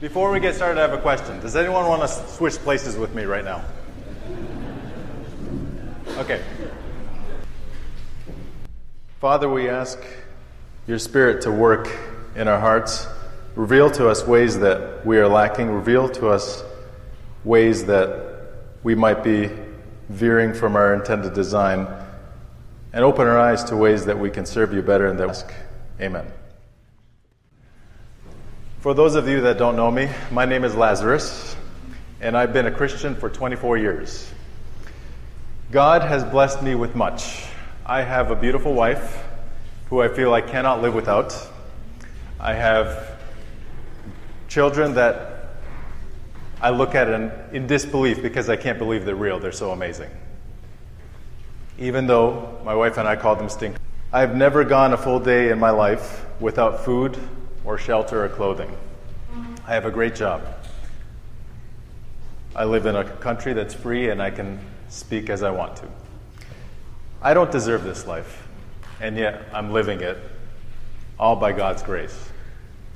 Before we get started, I have a question. Does anyone want to switch places with me right now? Okay. Father, we ask your Spirit to work in our hearts. Reveal to us ways that we are lacking. Reveal to us ways that we might be veering from our intended design. And open our eyes to ways that we can serve you better and that. Amen. For those of you that don't know me, my name is Lazarus, and I've been a Christian for 24 years. God has blessed me with much. I have a beautiful wife who I feel I cannot live without. I have children that I look at in, in disbelief because I can't believe they're real. They're so amazing. Even though my wife and I call them stink. I've never gone a full day in my life without food or shelter or clothing. I have a great job. I live in a country that's free and I can speak as I want to. I don't deserve this life, and yet I'm living it all by God's grace.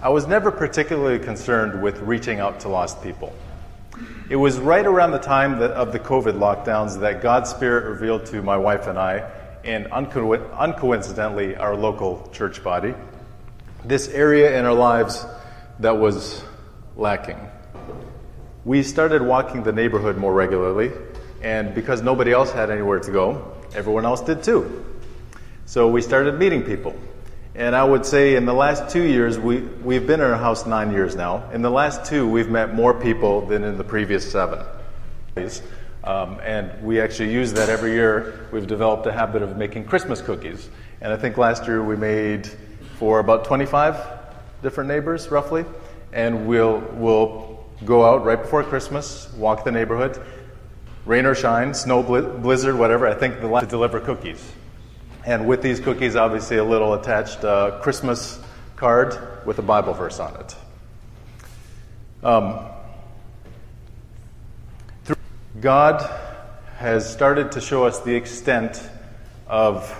I was never particularly concerned with reaching out to lost people. It was right around the time of the COVID lockdowns that God's Spirit revealed to my wife and I, and unco- uncoincidentally, our local church body, this area in our lives that was lacking. We started walking the neighborhood more regularly, and because nobody else had anywhere to go, everyone else did too. So we started meeting people. And I would say in the last two years, we, we've been in our house nine years now. In the last two, we've met more people than in the previous seven. Um, and we actually use that every year. We've developed a habit of making Christmas cookies. And I think last year we made for about 25 different neighbors, roughly. And we'll, we'll go out right before Christmas, walk the neighborhood, rain or shine, snow, blizzard, whatever. I think the last to deliver cookies. And with these cookies, obviously, a little attached uh, Christmas card with a Bible verse on it. Um, God has started to show us the extent of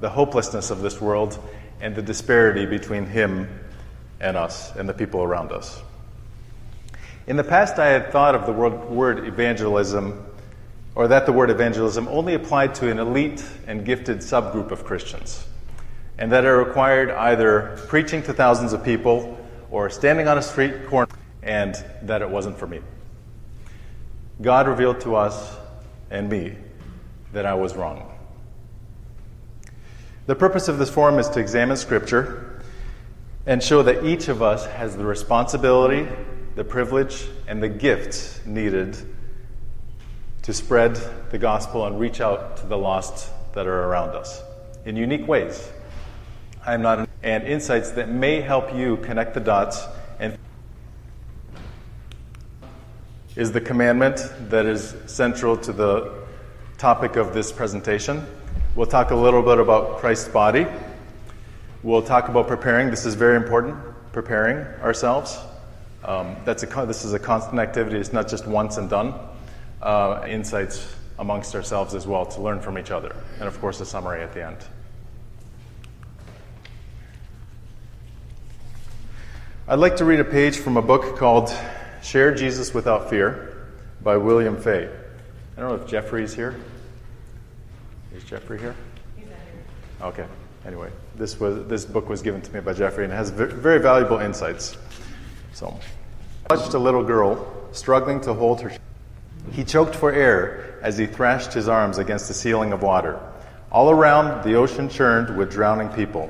the hopelessness of this world and the disparity between Him and us and the people around us. In the past, I had thought of the word, evangelism, or that the word evangelism only applied to an elite and gifted subgroup of Christians, and that it required either preaching to thousands of people or standing on a street corner, and that it wasn't for me. God revealed to us and me that I was wrong. The purpose of this forum is to examine Scripture and show that each of us has the responsibility, the privilege, and the gifts needed to spread the gospel and reach out to the lost that are around us in unique ways. I am not, an, and insights that may help you connect the dots and is the commandment that is central to the topic of this presentation. We'll talk a little bit about Christ's body. We'll talk about preparing. This is very important, preparing ourselves. Um, that's a, this is a constant activity. It's not just once and done. Uh, insights amongst ourselves as well to learn from each other. And of course, a summary at the end. I'd like to read a page from a book called Share Jesus Without Fear by William Fay. I don't know if Jeffrey's here. Is Jeffrey here? He's not here. Okay. Anyway, this was this book was given to me by Jeffrey and it has very valuable insights. So, I watched a little girl struggling to hold her. He choked for air as he thrashed his arms against the ceiling of water. All around, the ocean churned with drowning people,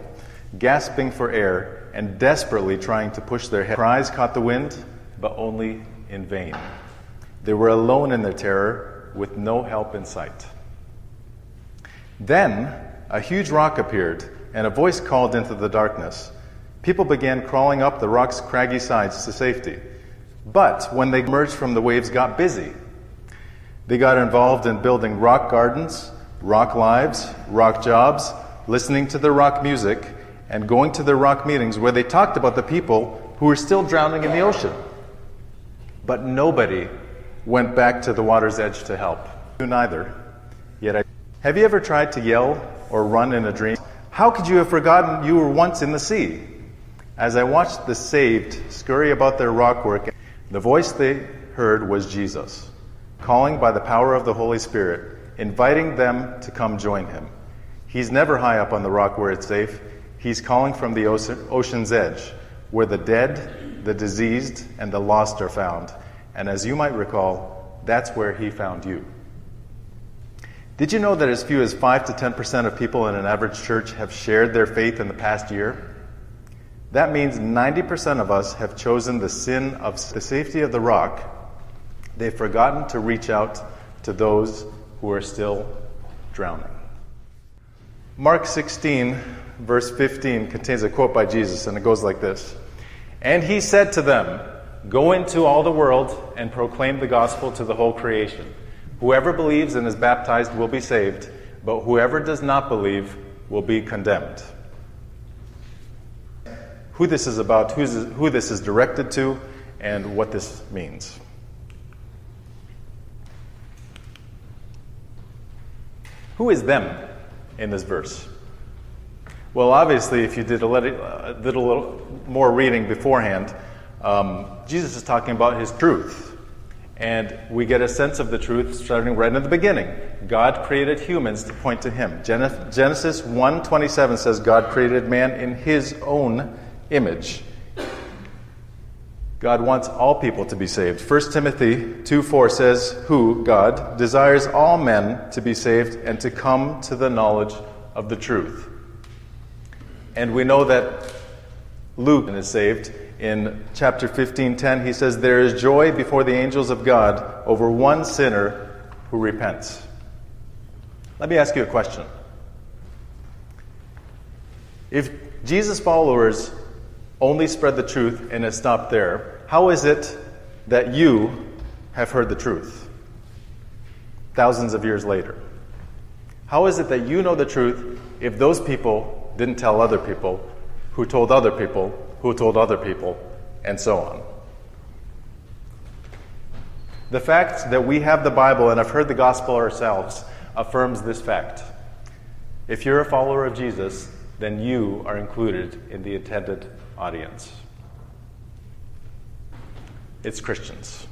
gasping for air and desperately trying to push their heads. Cries caught the wind, but only in vain. They were alone in their terror, with no help in sight. Then a huge rock appeared, and a voice called into the darkness. People began crawling up the rock's craggy sides to safety. But when they emerged from the waves, got busy. They got involved in building rock gardens, rock lives, rock jobs, listening to the rock music, and going to their rock meetings where they talked about the people who were still drowning in the ocean. But nobody went back to the water's edge to help. Neither. Have you ever tried to yell or run in a dream? How could you have forgotten you were once in the sea? As I watched the saved scurry about their rockwork, The voice they heard was Jesus, calling by the power of the Holy Spirit, inviting them to come join him. He's never high up on the rock where it's safe. He's calling from the ocean's edge, where the dead, the diseased, and the lost are found. And as you might recall, that's where he found you. Did you know that as few as 5 to 10% of people in an average church have shared their faith in the past year? That means 90% of us have chosen the sin of the safety of the rock. They've forgotten to reach out to those who are still drowning. Mark 16, verse 15, contains a quote by Jesus, and it goes like this And he said to them, Go into all the world and proclaim the gospel to the whole creation. Whoever believes and is baptized will be saved, but whoever does not believe will be condemned. Who this is about, who this is directed to, and what this means. Who is them in this verse? Well, obviously, if you did a little, did a little more reading beforehand, um, Jesus is talking about his truth. And we get a sense of the truth starting right in the beginning. God created humans to point to him. Genesis 1:27 says God created man in his own image. God wants all people to be saved. 1 Timothy 2:4 says, "Who, God, desires all men to be saved and to come to the knowledge of the truth." And we know that Luke is saved in chapter 15:10 he says there is joy before the angels of God over one sinner who repents. Let me ask you a question. If Jesus followers only spread the truth and it stopped there, how is it that you have heard the truth thousands of years later? How is it that you know the truth if those people didn't tell other people who told other people who told other people, and so on. The fact that we have the Bible and have heard the gospel ourselves affirms this fact. If you're a follower of Jesus, then you are included in the intended audience. It's Christians.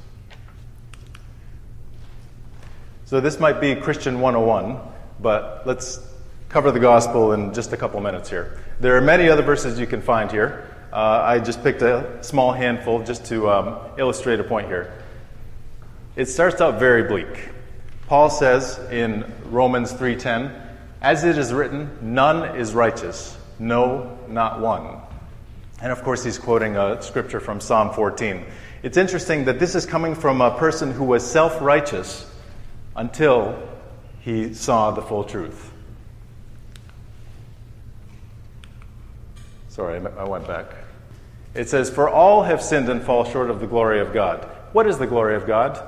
So this might be Christian 101, but let's cover the gospel in just a couple minutes here. There are many other verses you can find here. Uh, I just picked a small handful just to um, illustrate a point here. It starts out very bleak. Paul says in Romans 3:10, "As it is written, none is righteous, no, not one." And of course, he's quoting a scripture from Psalm 14. It's interesting that this is coming from a person who was self-righteous until he saw the full truth. Sorry, I went back. It says, For all have sinned and fall short of the glory of God. What is the glory of God?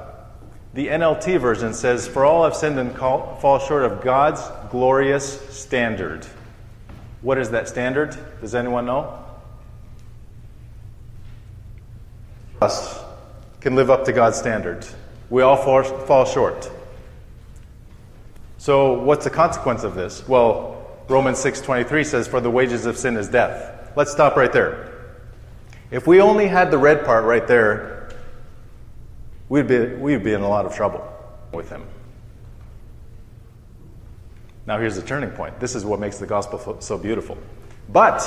The NLT version says, For all have sinned and call, fall short of God's glorious standard. What is that standard? Does anyone know? Us can live up to God's standard. We all fall, fall short. So, what's the consequence of this? Well, Romans 6:23 says, "For the wages of sin is death." Let's stop right there. If we only had the red part right there, we'd be, we'd be in a lot of trouble with him. Now, here's the turning point. This is what makes the gospel so beautiful. But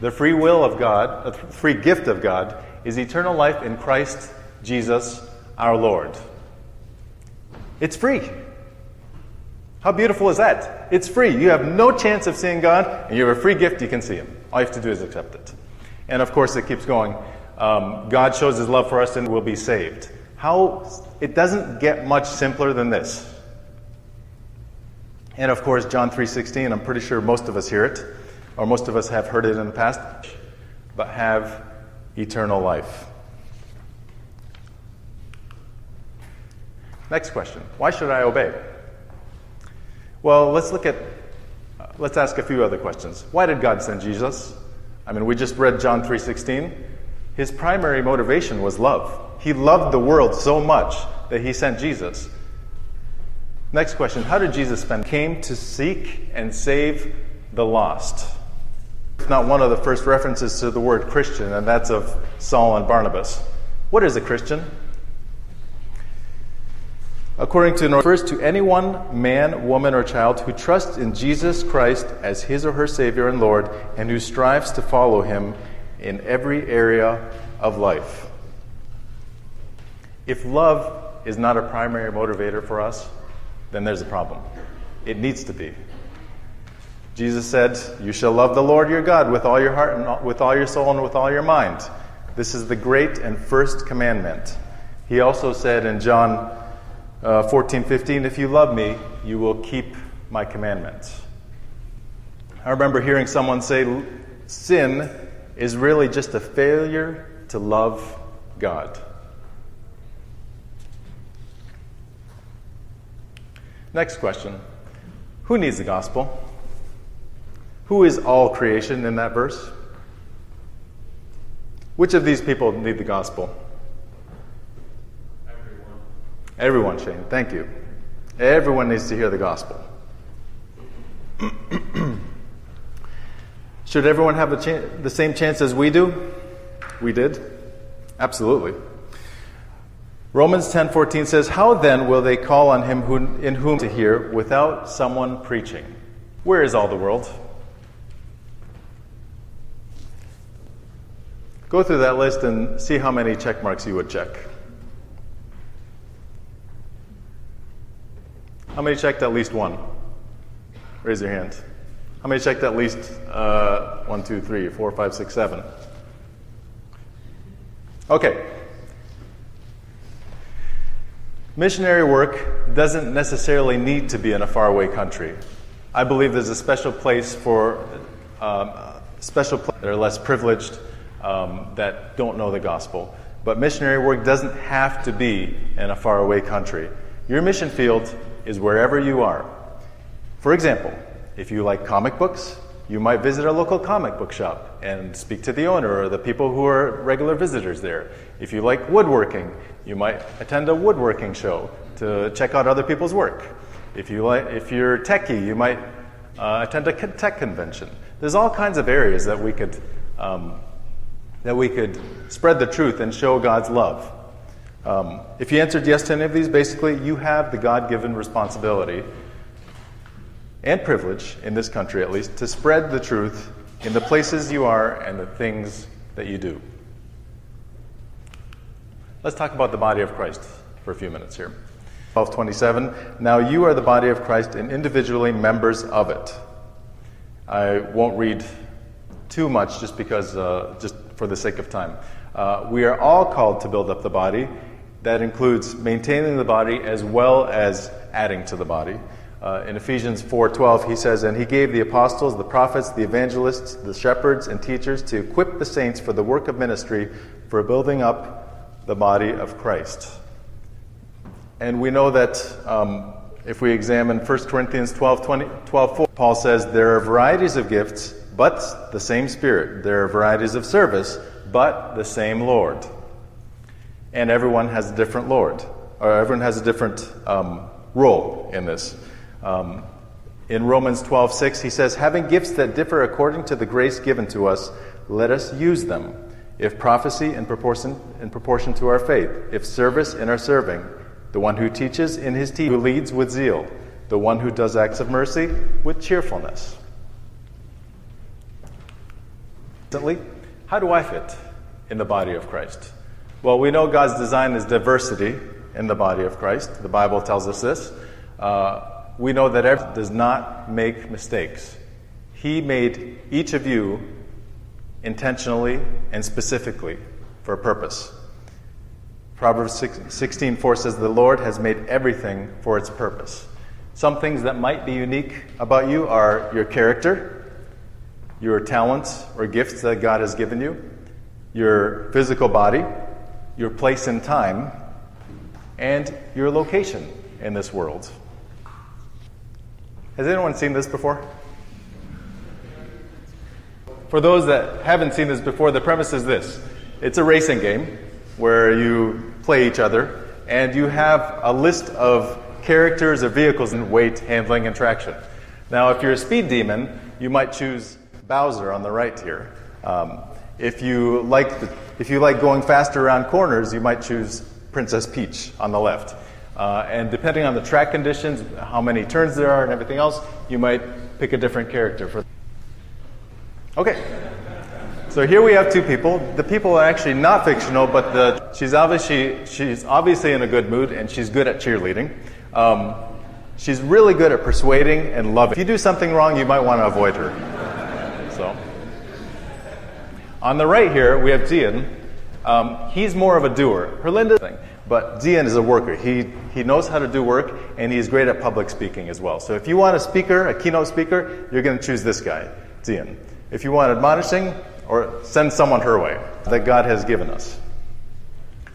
the free will of God, the free gift of God, is eternal life in Christ Jesus our Lord. It's free. How beautiful is that? It's free. You have no chance of seeing God, and you have a free gift, you can see Him. All you have to do is accept it. And of course, it keeps going. Um, God shows His love for us, and we'll be saved. How it doesn't get much simpler than this. And of course, John 3:16. I'm pretty sure most of us hear it, or most of us have heard it in the past. But have eternal life. Next question: Why should I obey? Well, let's look at, let's ask a few other questions. Why did God send Jesus? I mean, we just read John 3:16. His primary motivation was love. He loved the world so much that he sent Jesus. Next question, how did Jesus spend? Came to seek and save the lost. It's not one of the first references to the word Christian, and that's of Saul and Barnabas. What is a Christian? According to refers to anyone, man, woman, or child who trusts in Jesus Christ as his or her Savior and Lord, and who strives to follow him in every area of life. If love is not a primary motivator for us, then there's a problem. It needs to be. Jesus said, You shall love the Lord your God with all your heart and with all your soul and with all your mind. This is the great and first commandment. He also said in John uh, 14, 15, if you love me, you will keep my commandments. I remember hearing someone say, sin is really just a failure to love God. Next question Who needs the gospel? Who is all creation in that verse? Which of these people need the gospel? Everyone, Shane. Thank you. Everyone needs to hear the gospel. Should everyone have the, cha- the same chance as we do? We did. Absolutely. Romans 10:14 says, "How then will they call on him who, in whom to hear without someone preaching?" Where is all the world? Go through that list and see how many check marks you would check. How many checked at least one? Raise your hand. How many checked at least uh, one, two, three, four, five, six, seven? Okay. Missionary work doesn't necessarily need to be in a faraway country. I believe there's a special place for um, special pl- that are less privileged um, that don't know the gospel. But missionary work doesn't have to be in a faraway country. Your mission field is wherever you are. For example, if you like comic books, you might visit a local comic book shop and speak to the owner or the people who are regular visitors there. If you like woodworking, you might attend a woodworking show to check out other people's work. If, you like, if you're techie, you might uh, attend a tech convention. There's all kinds of areas that we could um, that we could spread the truth and show God's love. Um, if you answered yes to any of these, basically, you have the God given responsibility and privilege, in this country at least, to spread the truth in the places you are and the things that you do. Let's talk about the body of Christ for a few minutes here. 1227. Now you are the body of Christ and individually members of it. I won't read too much just because, uh, just for the sake of time. Uh, we are all called to build up the body that includes maintaining the body as well as adding to the body. Uh, in Ephesians 4:12, he says, "And he gave the apostles, the prophets, the evangelists, the shepherds, and teachers to equip the saints for the work of ministry, for building up the body of Christ." And we know that um, if we examine 1 Corinthians 12, 20, 12 4, Paul says, There are varieties of gifts, but the same Spirit. There are varieties of service, but the same Lord and everyone has a different Lord, or everyone has a different um, role in this. Um, in Romans 12, 6, he says, Having gifts that differ according to the grace given to us, let us use them. If prophecy in proportion, in proportion to our faith, if service in our serving, the one who teaches in his teaching, who leads with zeal, the one who does acts of mercy with cheerfulness. How do I fit in the body of Christ? Well, we know God's design is diversity in the body of Christ. The Bible tells us this. Uh, we know that everyone does not make mistakes. He made each of you intentionally and specifically for a purpose. Proverbs 16 4 says, The Lord has made everything for its purpose. Some things that might be unique about you are your character, your talents or gifts that God has given you, your physical body, your place in time, and your location in this world. Has anyone seen this before? For those that haven't seen this before, the premise is this it's a racing game where you play each other, and you have a list of characters or vehicles in weight, handling, and traction. Now, if you're a speed demon, you might choose Bowser on the right here. Um, if you like the if you like going faster around corners, you might choose Princess Peach on the left. Uh, and depending on the track conditions, how many turns there are, and everything else, you might pick a different character for. Okay. So here we have two people. The people are actually not fictional, but the, she's obviously she's obviously in a good mood and she's good at cheerleading. Um, she's really good at persuading and loving. If you do something wrong, you might want to avoid her. On the right here we have Zian. Um, he's more of a doer. Herlinda thing. But Zian is a worker. He, he knows how to do work, and he's great at public speaking as well. So if you want a speaker, a keynote speaker, you're going to choose this guy, Zian. If you want admonishing, or send someone her way that God has given us.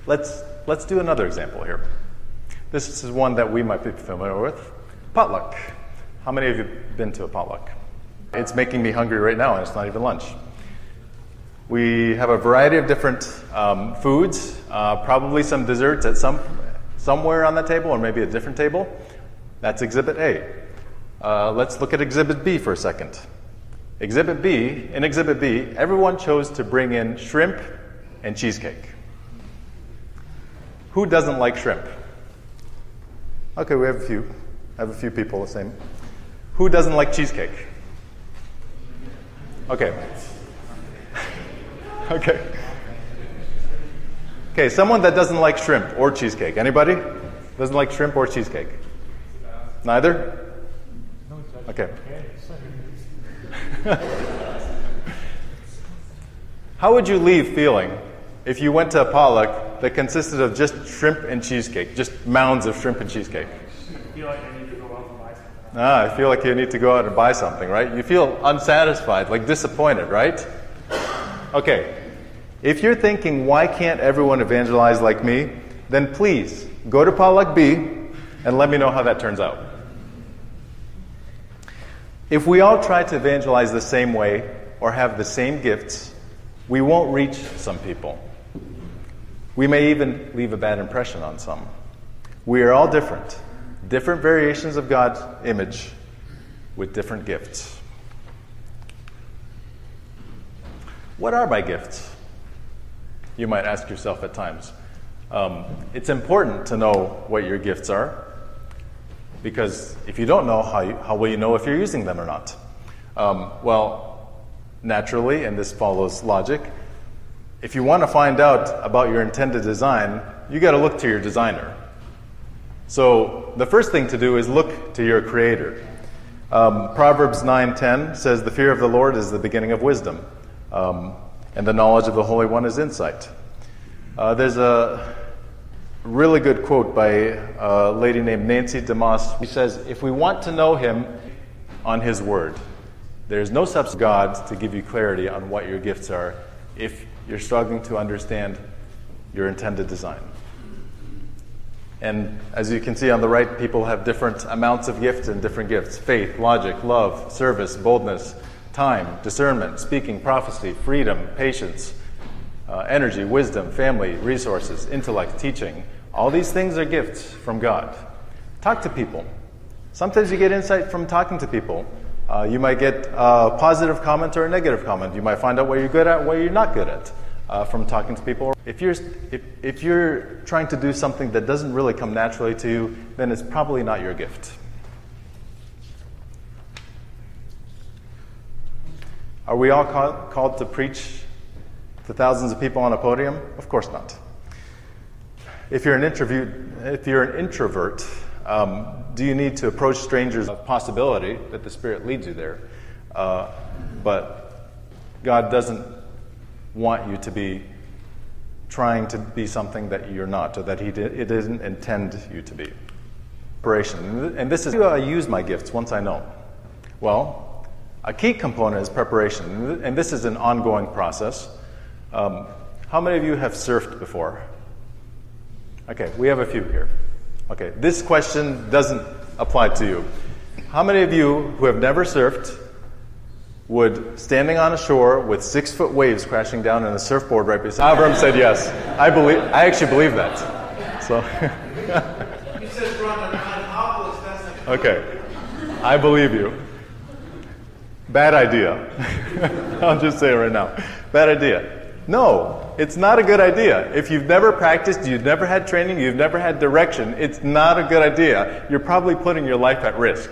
Let's, let's do another example here. This is one that we might be familiar with potluck. How many of you have been to a potluck? It's making me hungry right now, and it's not even lunch. We have a variety of different um, foods, uh, probably some desserts at some, somewhere on the table, or maybe a different table. That's Exhibit A. Uh, let's look at Exhibit B for a second. Exhibit B, in Exhibit B, everyone chose to bring in shrimp and cheesecake. Who doesn't like shrimp? Okay, we have a few. I have a few people the same. Who doesn't like cheesecake? Okay, Okay. Okay, someone that doesn't like shrimp or cheesecake. Anybody? Doesn't like shrimp or cheesecake? Neither? Okay. How would you leave feeling if you went to a pollock that consisted of just shrimp and cheesecake, just mounds of shrimp and cheesecake? Ah, I feel like you need to go out and buy something, right? You feel unsatisfied, like disappointed, right? Okay, if you're thinking, why can't everyone evangelize like me? Then please go to Potluck B and let me know how that turns out. If we all try to evangelize the same way or have the same gifts, we won't reach some people. We may even leave a bad impression on some. We are all different, different variations of God's image with different gifts. What are my gifts? You might ask yourself at times. Um, it's important to know what your gifts are because if you don't know, how, you, how will you know if you're using them or not? Um, well, naturally, and this follows logic, if you want to find out about your intended design, you got to look to your designer. So the first thing to do is look to your creator. Um, Proverbs 9:10 says, "The fear of the Lord is the beginning of wisdom." Um, and the knowledge of the Holy One is insight. Uh, there's a really good quote by a lady named Nancy DeMoss. She says, If we want to know Him on His Word, there's no substitute God to give you clarity on what your gifts are if you're struggling to understand your intended design. And as you can see on the right, people have different amounts of gifts and different gifts faith, logic, love, service, boldness, time, discernment, speaking, prophecy, freedom, patience, uh, energy, wisdom, family, resources, intellect, teaching. All these things are gifts from God. Talk to people. Sometimes you get insight from talking to people. Uh, you might get a positive comment or a negative comment. You might find out what you're good at, what you're not good at uh, from talking to people. If you're, if, if you're trying to do something that doesn't really come naturally to you, then it's probably not your gift. Are we all call, called to preach to thousands of people on a podium? Of course not. If you're an, if you're an introvert, um, do you need to approach strangers? A possibility that the Spirit leads you there. Uh, but God doesn't want you to be trying to be something that you're not, or that He did, it didn't intend you to be. And this is how I use my gifts once I know. Well, a key component is preparation, and this is an ongoing process. Um, how many of you have surfed before? Okay, we have a few here. Okay, this question doesn't apply to you. How many of you who have never surfed would, standing on a shore with six foot waves crashing down and a surfboard right beside? Avram said yes. I believe. I actually believe that. So. He says, "Run under high poplars, fast." Okay, I believe you. Bad idea. I'll just say it right now. Bad idea. No, it's not a good idea. If you've never practiced, you've never had training, you've never had direction, it's not a good idea. You're probably putting your life at risk.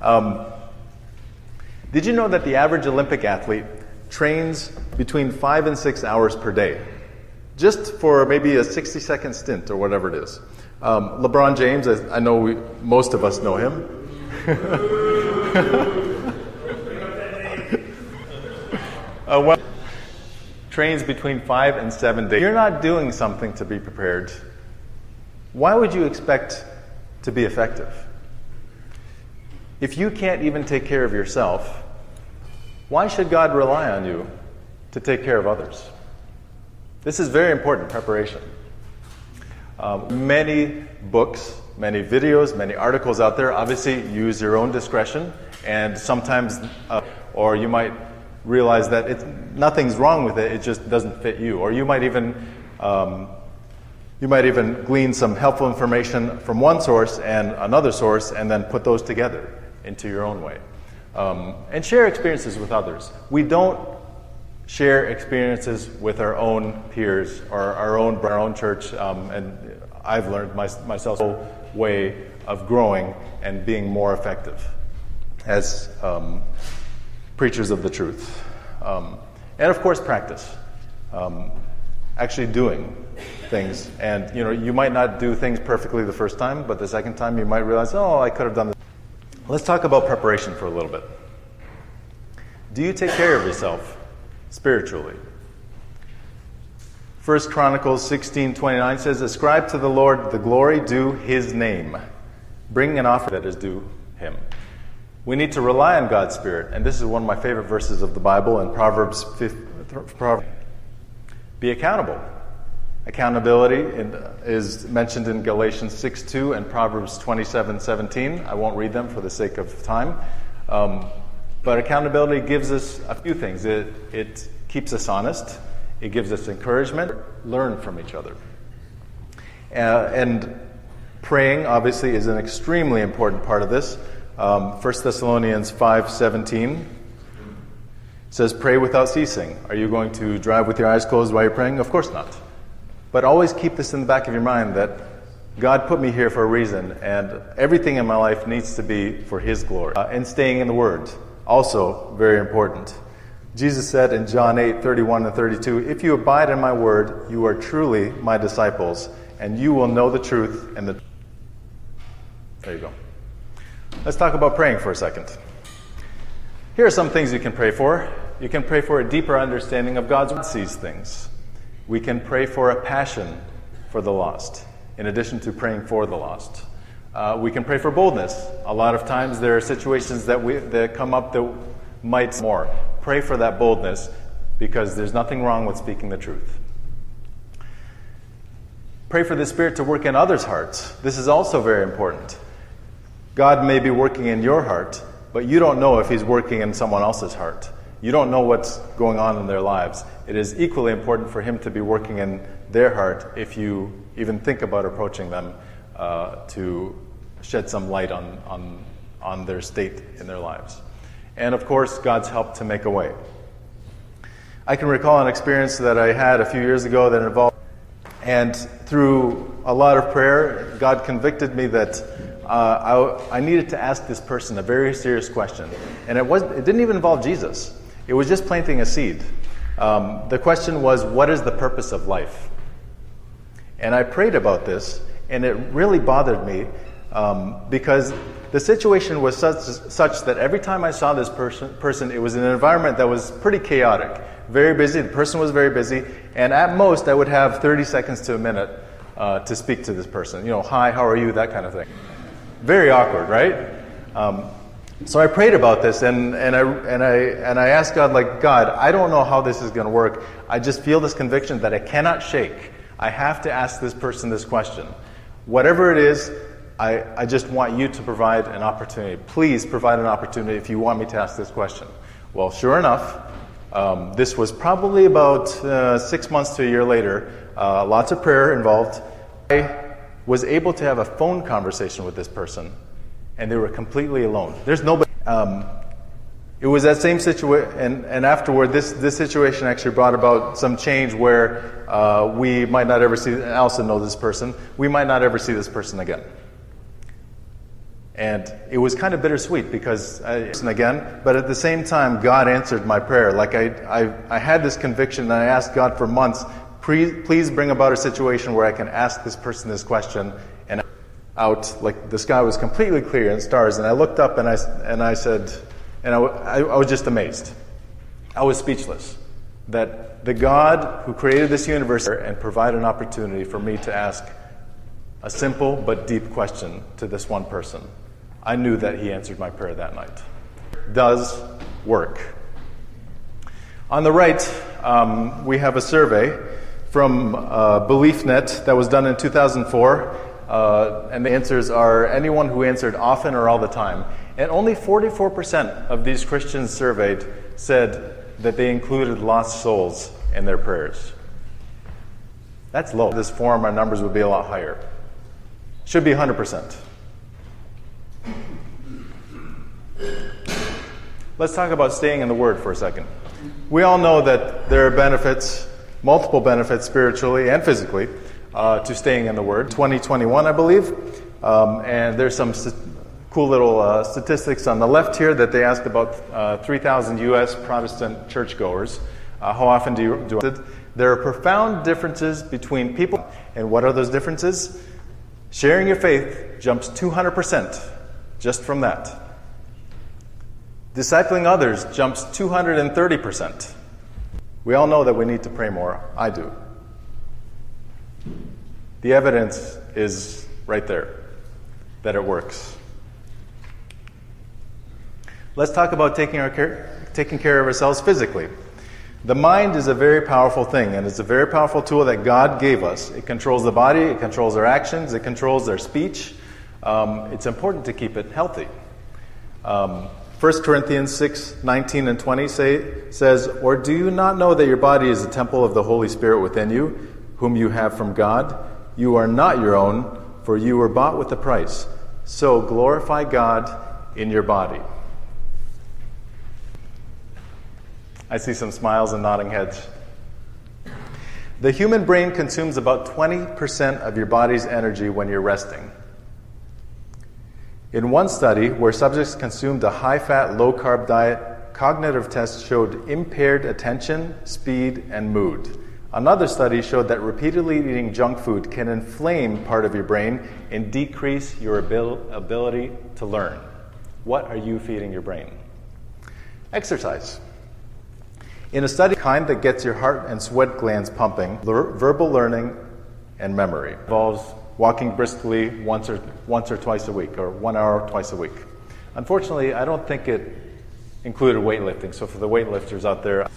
Um, did you know that the average Olympic athlete trains between five and six hours per day? Just for maybe a 60 second stint or whatever it is. Um, LeBron James, I, I know we, most of us know him. uh, well, trains between five and seven days. You're not doing something to be prepared. Why would you expect to be effective? If you can't even take care of yourself, why should God rely on you to take care of others? This is very important preparation. Um, many books, many videos, many articles out there. Obviously, use your own discretion, and sometimes, uh, or you might realize that it's, nothing's wrong with it, it just doesn't fit you. Or you might even um, you might even glean some helpful information from one source and another source, and then put those together into your own way. Um, and share experiences with others. We don't share experiences with our own peers or our own our own church. Um, and I've learned my, myself a way of growing and being more effective as um, preachers of the truth. Um, and of course, practice. Um, actually doing things. And you know, you might not do things perfectly the first time, but the second time you might realize, oh, I could have done this. Let's talk about preparation for a little bit. Do you take care of yourself spiritually? First Chronicles 16:29 says, "Ascribe to the Lord the glory due his name. Bring an offering that is due him." We need to rely on God's Spirit, and this is one of my favorite verses of the Bible in Proverbs 5, Proverbs. Be accountable. Accountability is mentioned in Galatians 6 2 and Proverbs 27 17. I won't read them for the sake of time. Um, but accountability gives us a few things. It, it keeps us honest, it gives us encouragement, learn from each other. Uh, and praying, obviously, is an extremely important part of this. Um, 1 Thessalonians 5:17 says, "Pray without ceasing." Are you going to drive with your eyes closed while you're praying? Of course not. But always keep this in the back of your mind that God put me here for a reason, and everything in my life needs to be for His glory. Uh, and staying in the Word, also very important. Jesus said in John 8, 31 and 32, If you abide in my word, you are truly my disciples, and you will know the truth and the. There you go. Let's talk about praying for a second. Here are some things you can pray for. You can pray for a deeper understanding of God's Word. sees things. We can pray for a passion for the lost, in addition to praying for the lost. Uh, we can pray for boldness. A lot of times there are situations that, we, that come up that might more. Pray for that boldness because there's nothing wrong with speaking the truth. Pray for the Spirit to work in others' hearts. This is also very important. God may be working in your heart, but you don't know if He's working in someone else's heart. You don't know what's going on in their lives. It is equally important for Him to be working in their heart if you even think about approaching them uh, to shed some light on, on, on their state in their lives. And of course, God's help to make a way. I can recall an experience that I had a few years ago that involved, and through a lot of prayer, God convicted me that uh, I, I, needed to ask this person a very serious question. And it, was, it didn't even involve Jesus, it was just planting a seed. Um, the question was, What is the purpose of life? And I prayed about this, and it really bothered me um, because the situation was such, such, that every time I saw this person, person, it was in an environment that was pretty chaotic, very busy. The person was very busy, and at most I would have 30 seconds to a minute uh, to speak to this person. You know, hi, how are you? That kind of thing. Very awkward, right? Um, so I prayed about this and, and, I, and, I, and I asked God, like, God, I don't know how this is going to work. I just feel this conviction that I cannot shake. I have to ask this person this question. Whatever it is, I, I just want you to provide an opportunity. Please provide an opportunity if you want me to ask this question. Well, sure enough, um, this was probably about uh, six months to a year later. Uh, lots of prayer involved. I was able to have a phone conversation with this person, and they were completely alone. There's nobody. Um, It was that same situation, and, and afterward, this, this situation actually brought about some change where uh, we might not ever see, and Allison knows this person, we might not ever see this person again. And it was kind of bittersweet because I, again, but at the same time, God answered my prayer. Like I, I, I had this conviction, and I asked God for months, please bring about a situation where I can ask this person this question, and out like the sky was completely clear and stars, and I looked up and I and I said, and I, I, I was just amazed. I was speechless that the God who created this universe and provided an opportunity for me to ask a simple but deep question to this one person. I knew that he answered my prayer that night. Does work. On the right, um, we have a survey from uh, BeliefNet that was done in 2004. Uh, and the answers are anyone who answered often or all the time. And only 44% of these Christians surveyed said that they included lost souls in their prayers. That's low. This form, our numbers would be a lot higher. Should be 100%. Let's talk about staying in the Word for a second. We all know that there are benefits, multiple benefits spiritually and physically, uh, to staying in the Word. 2021, I believe. Um, and there's some st- cool little uh, statistics on the left here that they asked about uh, 3,000 U.S. Protestant churchgoers. Uh, how often do you do it? There are profound differences between people. And what are those differences? Sharing your faith jumps 200% just from that. Discipling others jumps 230%. We all know that we need to pray more. I do. The evidence is right there that it works. Let's talk about taking, our care, taking care of ourselves physically. The mind is a very powerful thing, and it's a very powerful tool that God gave us. It controls the body, it controls our actions, it controls our speech. Um, it's important to keep it healthy. Um, 1 Corinthians 6 19 and 20 say, says, Or do you not know that your body is a temple of the Holy Spirit within you, whom you have from God? You are not your own, for you were bought with a price. So glorify God in your body. I see some smiles and nodding heads. The human brain consumes about 20% of your body's energy when you're resting. In one study, where subjects consumed a high fat, low carb diet, cognitive tests showed impaired attention, speed, and mood. Another study showed that repeatedly eating junk food can inflame part of your brain and decrease your abil- ability to learn. What are you feeding your brain? Exercise. In a study kind that gets your heart and sweat glands pumping, verbal learning and memory involves walking briskly once or, once or twice a week, or one hour twice a week. Unfortunately, I don't think it included weightlifting. So for the weightlifters out there,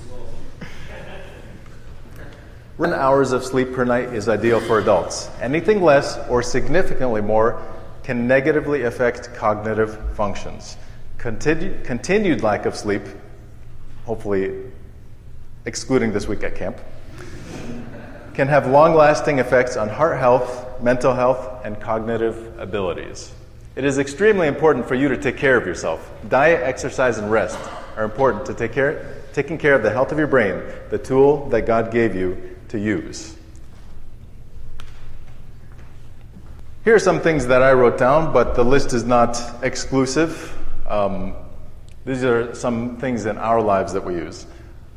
one hours of sleep per night is ideal for adults. Anything less or significantly more can negatively affect cognitive functions. Continu- continued lack of sleep, hopefully excluding this week at camp, can have long lasting effects on heart health, mental health, and cognitive abilities. It is extremely important for you to take care of yourself. Diet, exercise, and rest are important to take care, taking care of the health of your brain, the tool that God gave you to use. Here are some things that I wrote down, but the list is not exclusive. Um, these are some things in our lives that we use.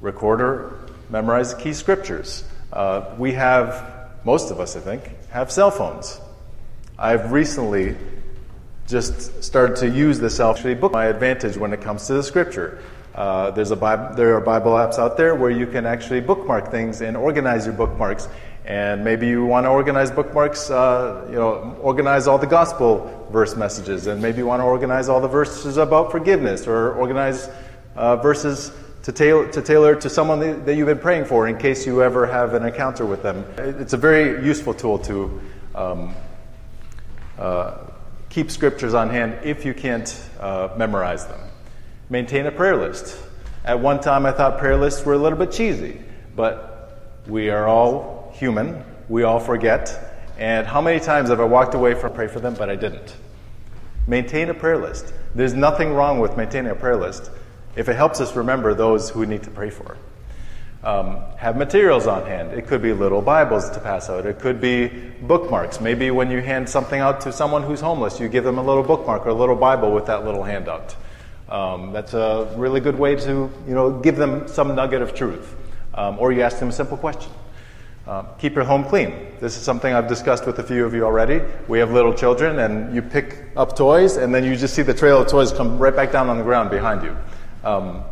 Recorder, memorize key scriptures. Uh, we have most of us, I think, have cell phones. I've recently just started to use the cell phone book my advantage when it comes to the scripture. Uh, there's a Bible, there are Bible apps out there where you can actually bookmark things and organize your bookmarks. And maybe you want to organize bookmarks, uh, you know, organize all the gospel verse messages, and maybe you want to organize all the verses about forgiveness, or organize uh, verses to tailor, to tailor to someone that you've been praying for in case you ever have an encounter with them. It's a very useful tool to um, uh, keep scriptures on hand if you can't uh, memorize them. Maintain a prayer list. At one time, I thought prayer lists were a little bit cheesy, but we are all human. We all forget. And how many times have I walked away from pray for them, but I didn't? Maintain a prayer list. There's nothing wrong with maintaining a prayer list. If it helps us remember those who we need to pray for. Um, have materials on hand. It could be little Bibles to pass out. It could be bookmarks. Maybe when you hand something out to someone who's homeless, you give them a little bookmark or a little Bible with that little handout. Um, that's a really good way to, you know, give them some nugget of truth. Um, or you ask them a simple question. Uh, keep your home clean. This is something I've discussed with a few of you already. We have little children, and you pick up toys, and then you just see the trail of toys come right back down on the ground behind you. Um,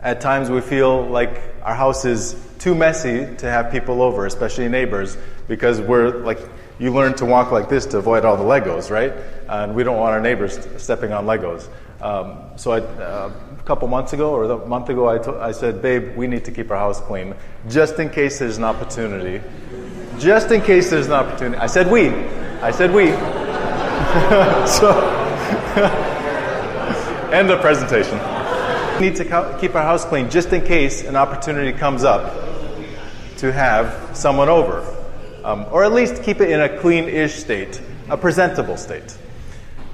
at times, we feel like our house is too messy to have people over, especially neighbors, because we're like, you learn to walk like this to avoid all the Legos, right? And we don't want our neighbors stepping on Legos. Um, so I, uh, a couple months ago or a month ago, I, I said, babe, we need to keep our house clean, just in case there's an opportunity. Just in case there's an opportunity. I said we. I said we. so, end of presentation. We need to keep our house clean just in case an opportunity comes up to have someone over. Um, or at least keep it in a clean ish state, a presentable state.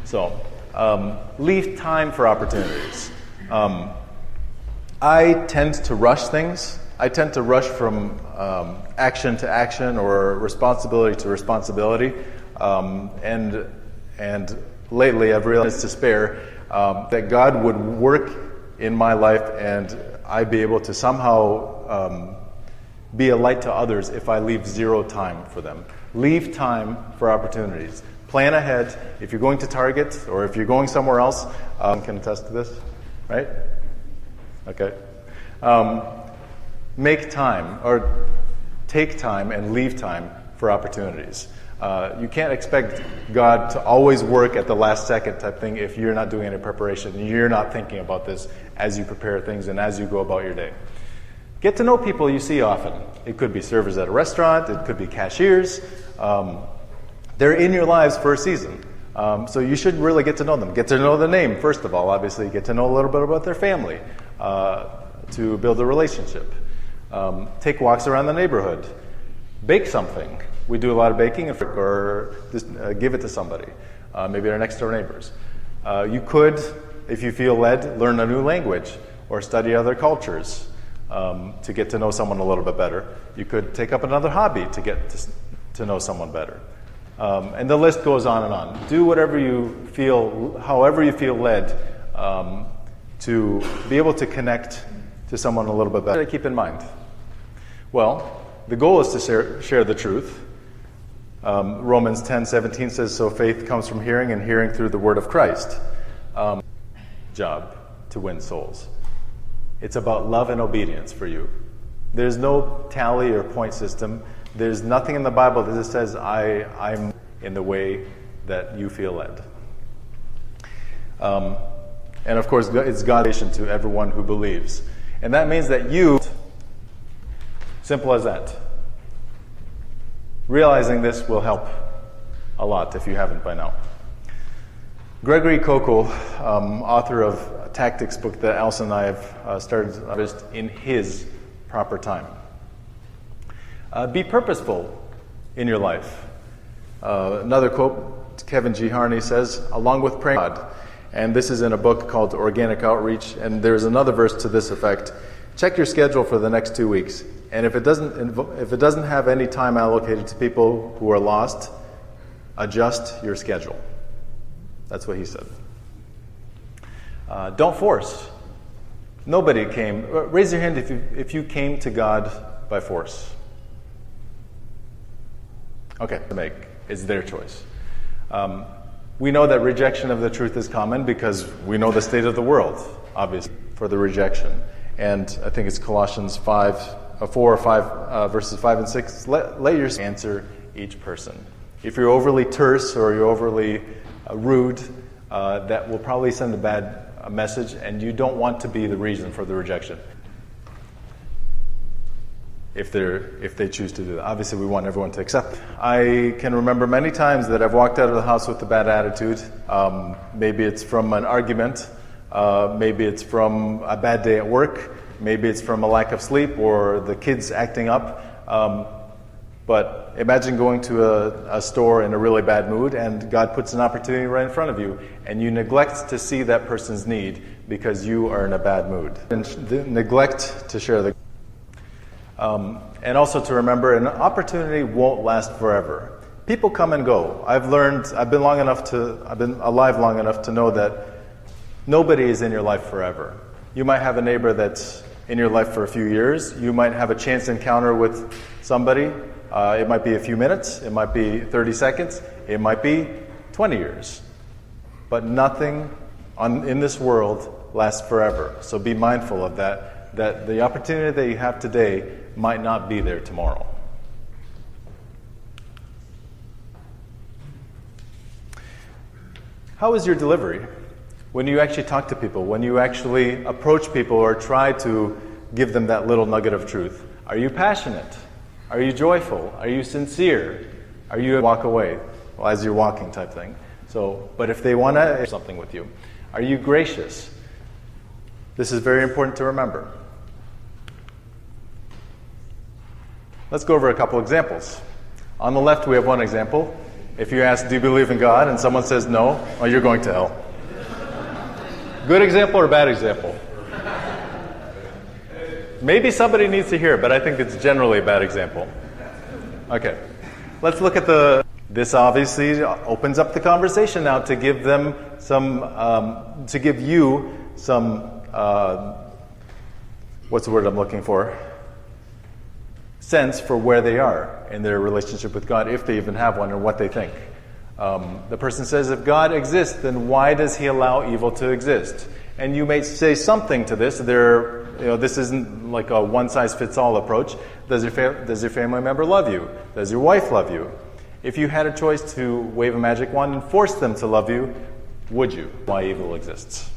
So, um, leave time for opportunities. Um, I tend to rush things. I tend to rush from um, action to action or responsibility to responsibility. Um, and, and lately, I've realized to spare um, that God would work in my life and I'd be able to somehow um, be a light to others if I leave zero time for them. Leave time for opportunities. Plan ahead. If you're going to Target or if you're going somewhere else, um, can attest to this, right? Okay. Um, make time or take time and leave time for opportunities. Uh, you can't expect God to always work at the last second type thing if you're not doing any preparation. You're not thinking about this as you prepare things and as you go about your day. Get to know people you see often. It could be servers at a restaurant, it could be cashiers. Um, they're in your lives for a season. Um, so you should really get to know them. Get to know the name, first of all, obviously. Get to know a little bit about their family uh, to build a relationship. Um, take walks around the neighborhood. Bake something. We do a lot of baking, or just uh, give it to somebody, uh, maybe our next door neighbors. Uh, you could, if you feel led, learn a new language or study other cultures um, to get to know someone a little bit better. You could take up another hobby to get to, to know someone better. Um, and the list goes on and on. Do whatever you feel, however you feel led um, to be able to connect to someone a little bit better. Keep in mind. Well, the goal is to share, share the truth. Um, Romans 10 17 says, So faith comes from hearing, and hearing through the word of Christ. Um, job to win souls. It's about love and obedience for you. There's no tally or point system. There's nothing in the Bible that says, I, I'm in the way that you feel led. Um, and of course, it's God's to everyone who believes. And that means that you, simple as that. Realizing this will help a lot if you haven't by now. Gregory Koukl, um, author of tactics book that Alison and I have uh, started in his proper time. Uh, be purposeful in your life. Uh, another quote, Kevin G. Harney says, along with praying God, and this is in a book called Organic Outreach, and there's another verse to this effect. Check your schedule for the next two weeks, and if it doesn't, if it doesn't have any time allocated to people who are lost, adjust your schedule. That's what he said. Uh, don't force. Nobody came. Raise your hand if you, if you came to God by force. Okay, to make. It's their choice. Um, we know that rejection of the truth is common because we know the state of the world, obviously, for the rejection. And I think it's Colossians 5, uh, 4 or 5, uh, verses 5 and 6. Let, let your answer each person. If you're overly terse or you're overly uh, rude, uh, that will probably send a bad message, and you don't want to be the reason for the rejection if, they're, if they choose to do that. Obviously, we want everyone to accept. I can remember many times that I've walked out of the house with a bad attitude. Um, maybe it's from an argument, uh, maybe it's from a bad day at work, maybe it's from a lack of sleep or the kids acting up. Um, But imagine going to a, a store in a really bad mood and God puts an opportunity right in front of you and you neglect to see that person's need because you are in a bad mood. And neglect to share the. Um, and also to remember an opportunity won't last forever. People come and go. I've learned, I've been long enough to, I've been alive long enough to know that nobody is in your life forever. You might have a neighbor that's in your life for a few years. You might have a chance encounter with somebody uh, it might be a few minutes, it might be 30 seconds, it might be 20 years. But nothing on, in this world lasts forever. So be mindful of that, that the opportunity that you have today might not be there tomorrow. How is your delivery? When you actually talk to people, when you actually approach people or try to give them that little nugget of truth, are you passionate? Are you joyful? Are you sincere? Are you walk away well, as you're walking type thing? So, but if they want to something with you, are you gracious? This is very important to remember. Let's go over a couple examples. On the left, we have one example. If you ask, Do you believe in God? and someone says no, well, you're going to hell. Good example or bad example? Maybe somebody needs to hear it, but I think it's generally a bad example. Okay. Let's look at the. This obviously opens up the conversation now to give them some, um, to give you some, uh, what's the word I'm looking for? Sense for where they are in their relationship with God, if they even have one, or what they think. Um, the person says, if God exists, then why does he allow evil to exist? And you may say something to this. There you know, this isn't like a one size fits all approach. Does your, fa- does your family member love you? Does your wife love you? If you had a choice to wave a magic wand and force them to love you, would you? Why evil exists?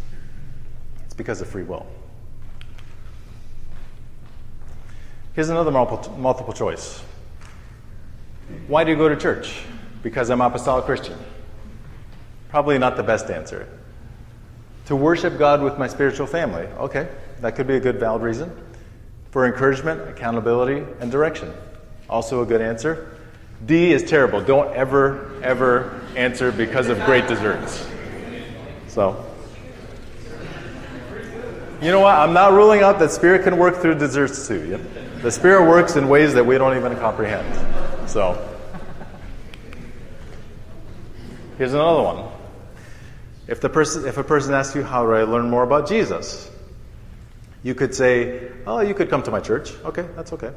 It's because of free will. Here's another multiple, multiple choice. Why do you go to church? Because I'm apostolic Christian. Probably not the best answer. To worship God with my spiritual family. Okay, that could be a good, valid reason. For encouragement, accountability, and direction. Also a good answer. D is terrible. Don't ever, ever answer because of great desserts. So, you know what? I'm not ruling out that Spirit can work through desserts too. The Spirit works in ways that we don't even comprehend. So, here's another one. If, the person, if a person asks you, How do I learn more about Jesus? You could say, Oh, you could come to my church. Okay, that's okay.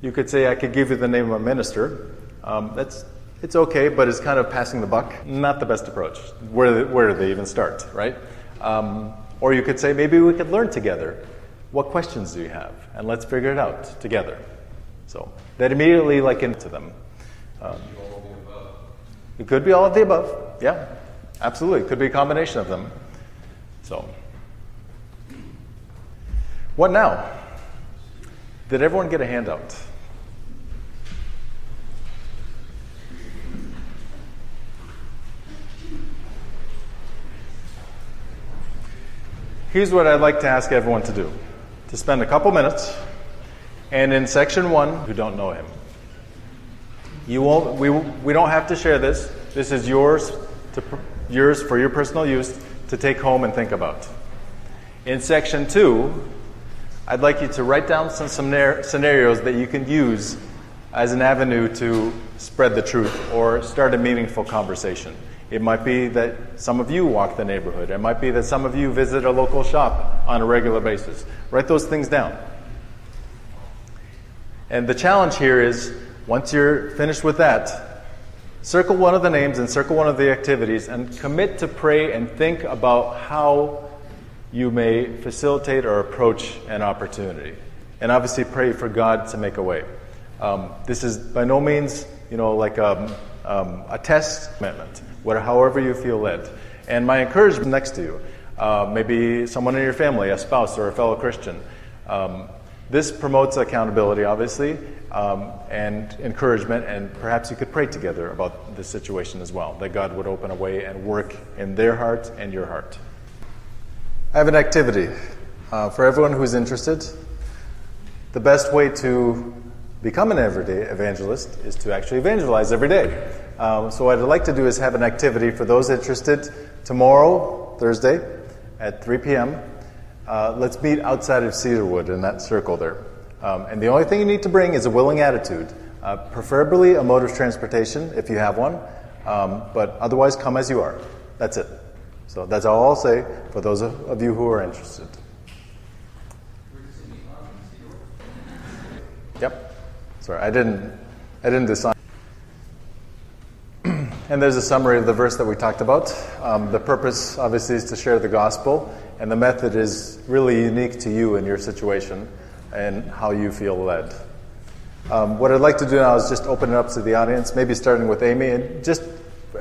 You could say, I could give you the name of a minister. Um, that's, it's okay, but it's kind of passing the buck. Not the best approach. Where, where do they even start, right? Um, or you could say, maybe we could learn together. What questions do you have? And let's figure it out together. So that immediately like into them. Um, it could be all of the above. Yeah, absolutely. It could be a combination of them. So. What now? Did everyone get a handout? Here's what I'd like to ask everyone to do to spend a couple minutes, and in section one, who don't know him. You won't, we, we don't have to share this. This is yours, to, yours for your personal use to take home and think about. In section two, I'd like you to write down some, some scenarios that you can use as an avenue to spread the truth or start a meaningful conversation. It might be that some of you walk the neighborhood. It might be that some of you visit a local shop on a regular basis. Write those things down. And the challenge here is once you're finished with that, circle one of the names and circle one of the activities and commit to pray and think about how you may facilitate or approach an opportunity. And obviously, pray for God to make a way. Um, this is by no means, you know, like a, um, um, a test commitment, whatever, however you feel led. And my encouragement next to you, uh, maybe someone in your family, a spouse or a fellow Christian. Um, this promotes accountability, obviously, um, and encouragement, and perhaps you could pray together about this situation as well, that God would open a way and work in their heart and your heart. I have an activity uh, for everyone who's interested. The best way to become an everyday evangelist is to actually evangelize every day. Um, so, what I'd like to do is have an activity for those interested tomorrow, Thursday, at 3 p.m. Uh, let's meet outside of Cedarwood in that circle there. Um, and the only thing you need to bring is a willing attitude, uh, preferably a mode of transportation if you have one, um, but otherwise, come as you are. That's it. So, that's all I'll say for those of, of you who are interested. Yep. Sorry, I didn't. I didn't decide. and there's a summary of the verse that we talked about. Um, the purpose, obviously, is to share the gospel, and the method is really unique to you and your situation and how you feel led. Um, what I'd like to do now is just open it up to the audience, maybe starting with Amy, and just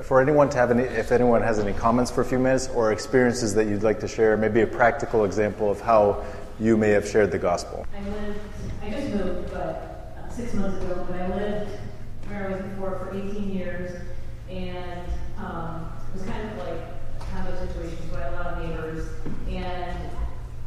for anyone to have any, if anyone has any comments for a few minutes or experiences that you'd like to share, maybe a practical example of how you may have shared the gospel. I lived, I just moved, but uh, six months ago, but I lived where I was before for 18 years, and um, it was kind of like condo situation, so I had a lot of neighbors, and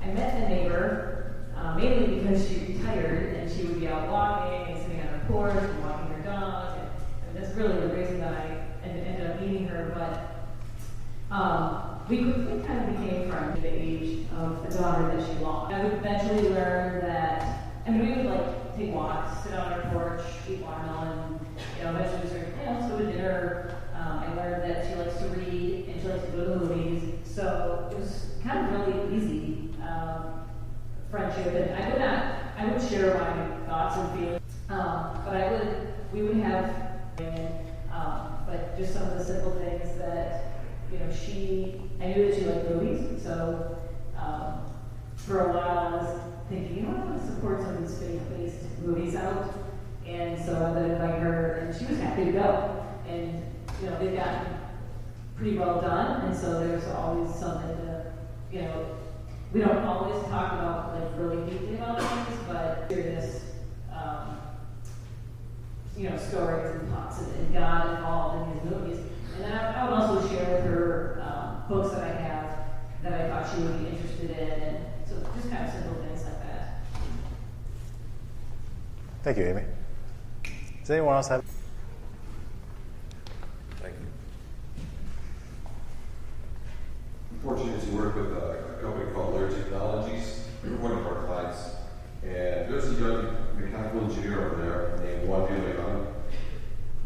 I met a neighbor uh, mainly because she retired, and she would be out walking and sitting on her porch and walking her dog, and, and that's really the reason that I ended up meeting her, but um, we quickly kind of became friends the age of the daughter that she lost. I would eventually learn that, I mean, we would like take walks, sit on our porch, eat watermelon, you know, eventually start, you know, let's go to dinner. Um, I learned that she likes to read and she likes to go to the movies. So it was kind of really easy friendship. And I would not, I would share my thoughts and feelings, um, but I would, we would have, um, but just some of the simple things that you know, she, I knew that she liked movies, so um, for a while I was thinking, you know, I want to support some of these faith-based movies out, and so I would invite her, and she was happy to go. And, you know, they've gotten pretty well done, and so there's always something to, you know, we don't always talk about, like, really deeply about things, but serious, um, you know, stories and thoughts and, and God involved in these movies. And then I, I would also share with her um, books that I have that I thought she would be interested in, and so just kind of simple things like that. Thank you, Amy. Does anyone else have? Thank you. I'm fortunate to work with a, a company called Lair Technologies. One of our clients, and there's a young mechanical engineer over there named Juan Young.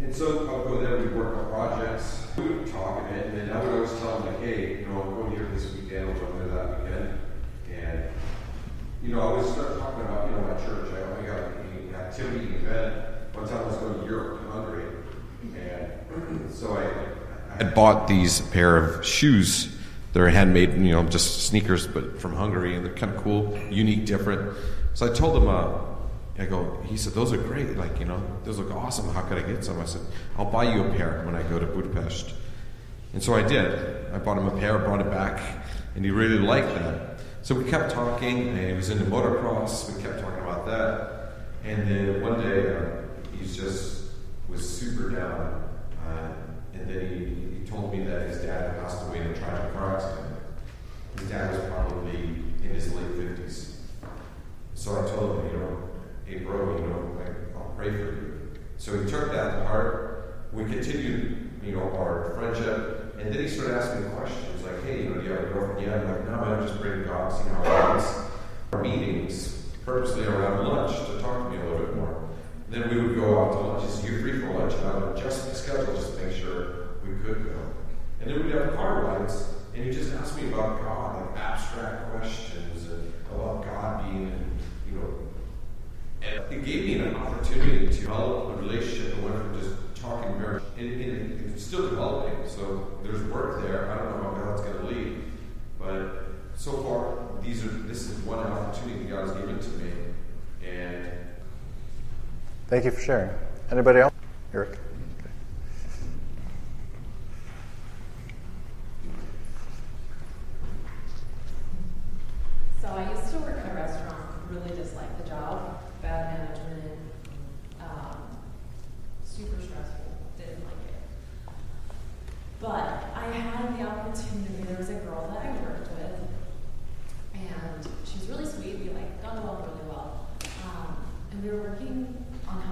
And so I would go there, we'd work on projects, we would talk a bit, and then I would always tell him, like, hey, you know, I'm going here this weekend, or going there that weekend. And, you know, I would start talking about, you know, my church. I, I got an activity, event. One time I was going to Europe, to Hungary. And so I, I had bought these pair of shoes. They're handmade, you know, just sneakers, but from Hungary, and they're kind of cool, unique, different. So I told him, uh, I go, he said, those are great. Like, you know, those look awesome. How could I get some? I said, I'll buy you a pair when I go to Budapest. And so I did. I bought him a pair, brought it back, and he really liked that. So we kept talking, and he was into motocross. We kept talking about that. And then one day, uh, he just was super down. Uh, and then he, he told me that his dad passed away in a tragic car accident. His dad was probably in his late 50s. So I told him, you know, hey, bro, you know, I'll pray for you. So he took that to. We continued, you know, our friendship. And then he started asking questions like, hey, you know, do you have a girlfriend? Yeah, I'm like, no, I'm just bringing God, see how it goes. Our meetings, purposely around lunch, to talk to me a little bit more. Then we would go out to lunch. He said, you're free for lunch. And I would adjust the schedule just to make sure we could go. And then we'd have car rides. And he'd just ask me about God, like abstract questions and about God being, you know, and it gave me an opportunity to develop a relationship that went from just talking marriage, and, and it's still developing. So there's work there. I don't know how God's going to lead, but so far these are this is one opportunity God has given to me, and thank you for sharing. Anybody else? Eric. So I used to work in a restaurant, really disliked the job, bad management, um, super stressful, didn't like it. But I had the opportunity, there was a girl that I worked with, and she was really sweet, we like got along really well. Um, and we were working on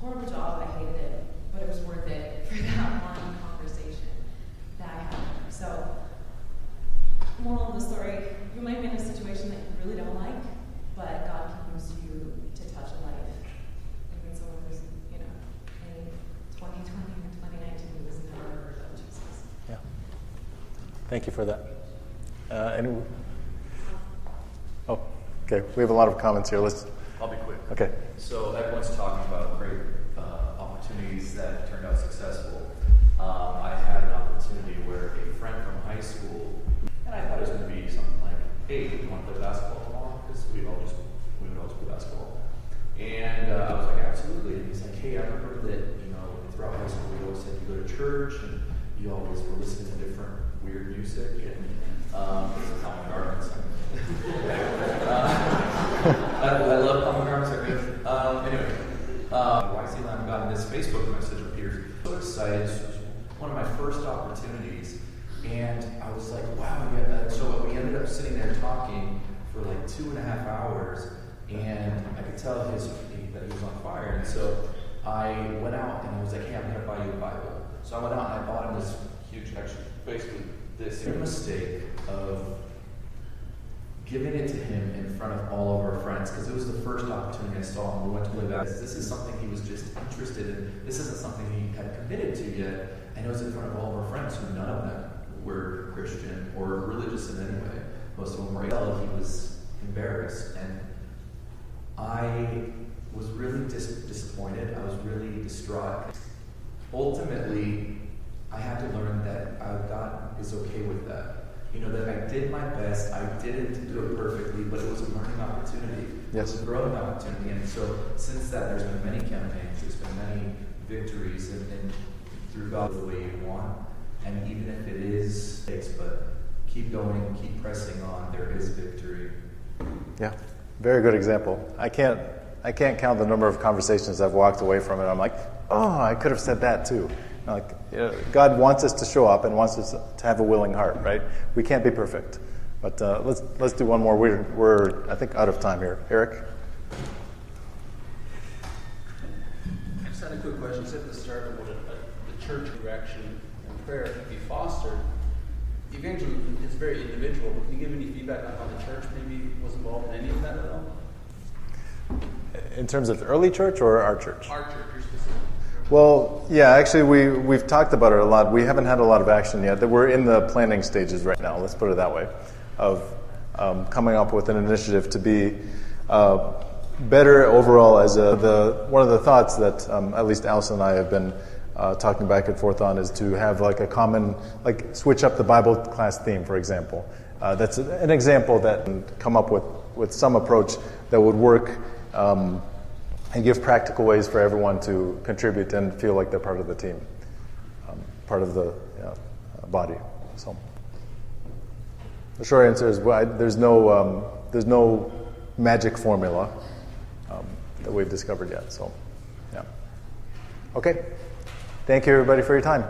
horrible job. I hated it, but it was worth it for that one conversation that I had with her. So, moral of the story: you might be in a situation that you really don't like, but God can use you to touch a life. Even someone who's, you know, in 2020 or 2019 who has never heard of Jesus. Yeah. Thank you for that. Uh, any, oh, okay. We have a lot of comments here. Let's. I'll be quick. Okay. So everyone's talking about great uh, opportunities that turned out successful. Um, I had an opportunity where a friend from high school, and I thought it was going to be something like, "Hey, do you want to play basketball tomorrow?" Because we all just we would always play basketball. And uh, I was like, "Absolutely." And he's like, "Hey, I remember that you know throughout high school we always said you go to church and you always were listening to different weird music and um, common gardens. uh, I, I love common gardens. Are good. Um, anyway, um, YC Lamb got this Facebook message appears. So excited. This was one of my first opportunities, and I was like, "Wow!" Yeah. uh, So we ended up sitting there talking for like two and a half hours, and I could tell his that he was on fire. And so I went out and I was like, "Hey, I'm going to buy you a Bible." So I went out and I bought him this huge, actually, basically this mistake of giving it to him in front of all of our friends because it was the first opportunity I saw and we went to play basketball. This is something he was just interested in. This isn't something he had committed to yet. And it was in front of all of our friends who none of them were Christian or religious in any way. Most of them were. He was embarrassed and I was really dis- disappointed. I was really distraught. Ultimately, I had to learn that uh, God is okay with that. You know, that I did my best. I didn't do it perfectly, but it was a learning opportunity. Yes. It was a growing opportunity. And so since that, there's been many campaigns, there's been many victories, and, and through God the way you want. And even if it is mistakes, but keep going, keep pressing on, there is victory. Yeah. Very good example. I can't. I can't count the number of conversations I've walked away from it. I'm like, oh, I could have said that too. Like, you know, God wants us to show up and wants us to have a willing heart, right? We can't be perfect, but uh, let's let's do one more. We're we're I think out of time here. Eric. I just had a quick question. You said at the start about a, the church direction and prayer can be fostered. Evangelism is very individual, but can you give any feedback on how the church maybe was involved in any of that at all? In terms of early church or our church? Our church. Well, yeah, actually, we, we've talked about it a lot. We haven't had a lot of action yet. We're in the planning stages right now, let's put it that way, of um, coming up with an initiative to be uh, better overall as a, the, one of the thoughts that um, at least Alice and I have been uh, talking back and forth on is to have like a common, like switch up the Bible class theme, for example. Uh, that's an example that come up with, with some approach that would work um, and give practical ways for everyone to contribute and feel like they're part of the team, um, part of the body. So the short answer is well, I, there's no um, there's no magic formula um, that we've discovered yet. So yeah. Okay. Thank you everybody for your time.